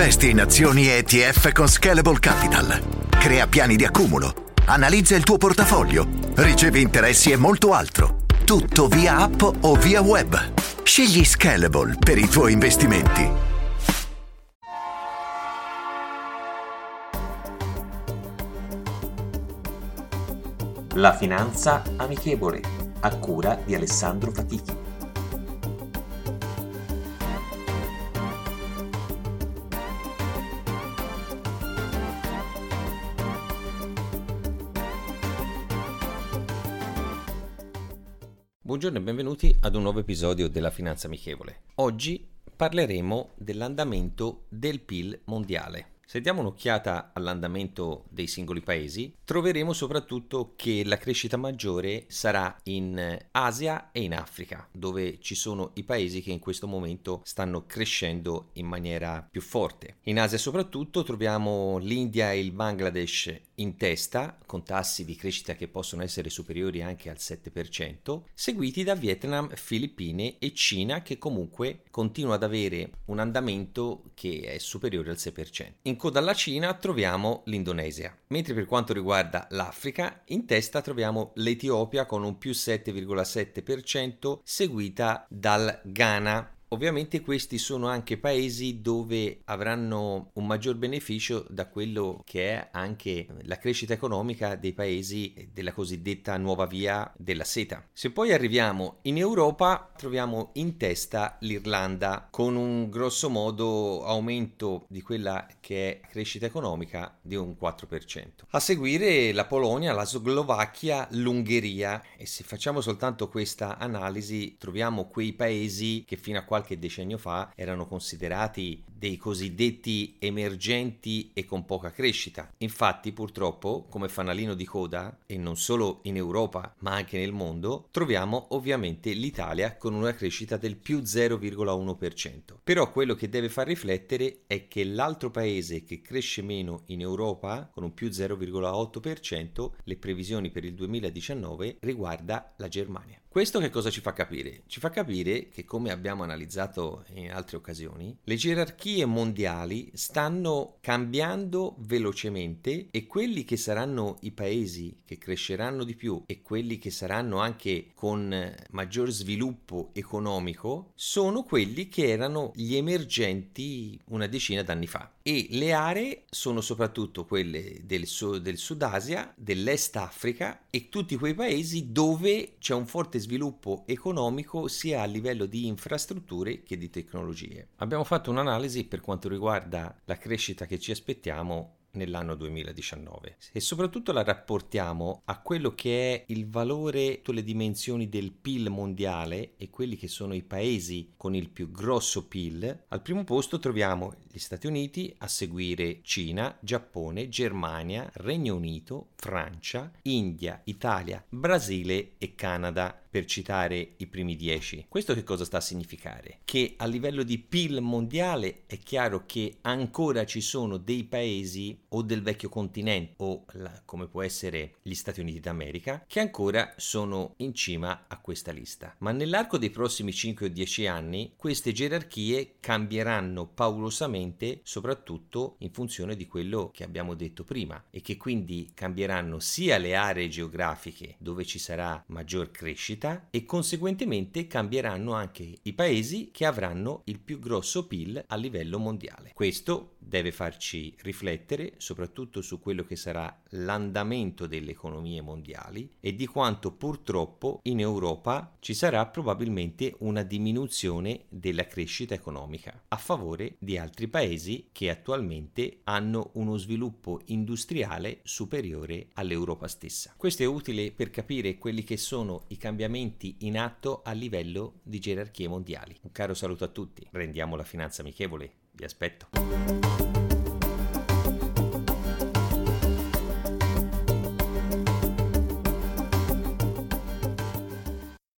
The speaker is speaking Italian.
Investi in azioni ETF con Scalable Capital. Crea piani di accumulo. Analizza il tuo portafoglio. Ricevi interessi e molto altro. Tutto via app o via web. Scegli Scalable per i tuoi investimenti. La finanza amichevole, a cura di Alessandro Fatichi. Buongiorno e benvenuti ad un nuovo episodio della Finanza Amichevole. Oggi parleremo dell'andamento del PIL mondiale. Se diamo un'occhiata all'andamento dei singoli paesi, troveremo soprattutto che la crescita maggiore sarà in Asia e in Africa, dove ci sono i paesi che in questo momento stanno crescendo in maniera più forte. In Asia soprattutto troviamo l'India e il Bangladesh in testa, con tassi di crescita che possono essere superiori anche al 7%, seguiti da Vietnam, Filippine e Cina che comunque continua ad avere un andamento che è superiore al 6%. In coda alla Cina troviamo l'Indonesia, mentre per quanto riguarda l'Africa, in testa troviamo l'Etiopia con un più 7,7%, seguita dal Ghana Ovviamente questi sono anche paesi dove avranno un maggior beneficio da quello che è anche la crescita economica dei paesi della cosiddetta nuova via della seta. Se poi arriviamo in Europa troviamo in testa l'Irlanda con un grosso modo aumento di quella che è crescita economica di un 4%. A seguire la Polonia, la Slovacchia, l'Ungheria e se facciamo soltanto questa analisi troviamo quei paesi che fino a qualche qualche decennio fa erano considerati dei cosiddetti emergenti e con poca crescita. Infatti, purtroppo, come fanalino di coda, e non solo in Europa ma anche nel mondo, troviamo ovviamente l'Italia con una crescita del più 0,1%. Però quello che deve far riflettere è che l'altro paese che cresce meno in Europa, con un più 0,8%, le previsioni per il 2019 riguarda la Germania. Questo che cosa ci fa capire? Ci fa capire che, come abbiamo analizzato in altre occasioni, le gerarchie mondiali stanno cambiando velocemente e quelli che saranno i paesi che cresceranno di più e quelli che saranno anche con maggior sviluppo economico sono quelli che erano gli emergenti una decina d'anni fa. E le aree sono soprattutto quelle del, Sud, del Sud Asia, dell'Est Africa e tutti quei paesi dove c'è un forte sviluppo economico sia a livello di infrastrutture che di tecnologie. Abbiamo fatto un'analisi per quanto riguarda la crescita che ci aspettiamo nell'anno 2019 e soprattutto la rapportiamo a quello che è il valore, le dimensioni del PIL mondiale e quelli che sono i paesi con il più grosso PIL. Al primo posto troviamo gli Stati Uniti, a seguire Cina, Giappone, Germania, Regno Unito, Francia, India, Italia, Brasile e Canada per citare i primi dieci. Questo che cosa sta a significare? Che a livello di PIL mondiale è chiaro che ancora ci sono dei paesi o del vecchio continente o la, come può essere gli Stati Uniti d'America che ancora sono in cima a questa lista. Ma nell'arco dei prossimi 5 o 10 anni queste gerarchie cambieranno paurosamente soprattutto in funzione di quello che abbiamo detto prima e che quindi cambieranno sia le aree geografiche dove ci sarà maggior crescita e conseguentemente cambieranno anche i paesi che avranno il più grosso PIL a livello mondiale. Questo deve farci riflettere soprattutto su quello che sarà l'andamento delle economie mondiali e di quanto purtroppo in Europa ci sarà probabilmente una diminuzione della crescita economica a favore di altri paesi che attualmente hanno uno sviluppo industriale superiore all'Europa stessa. Questo è utile per capire quelli che sono i cambiamenti in atto a livello di gerarchie mondiali. Un caro saluto a tutti, rendiamo la finanza amichevole vi aspetto.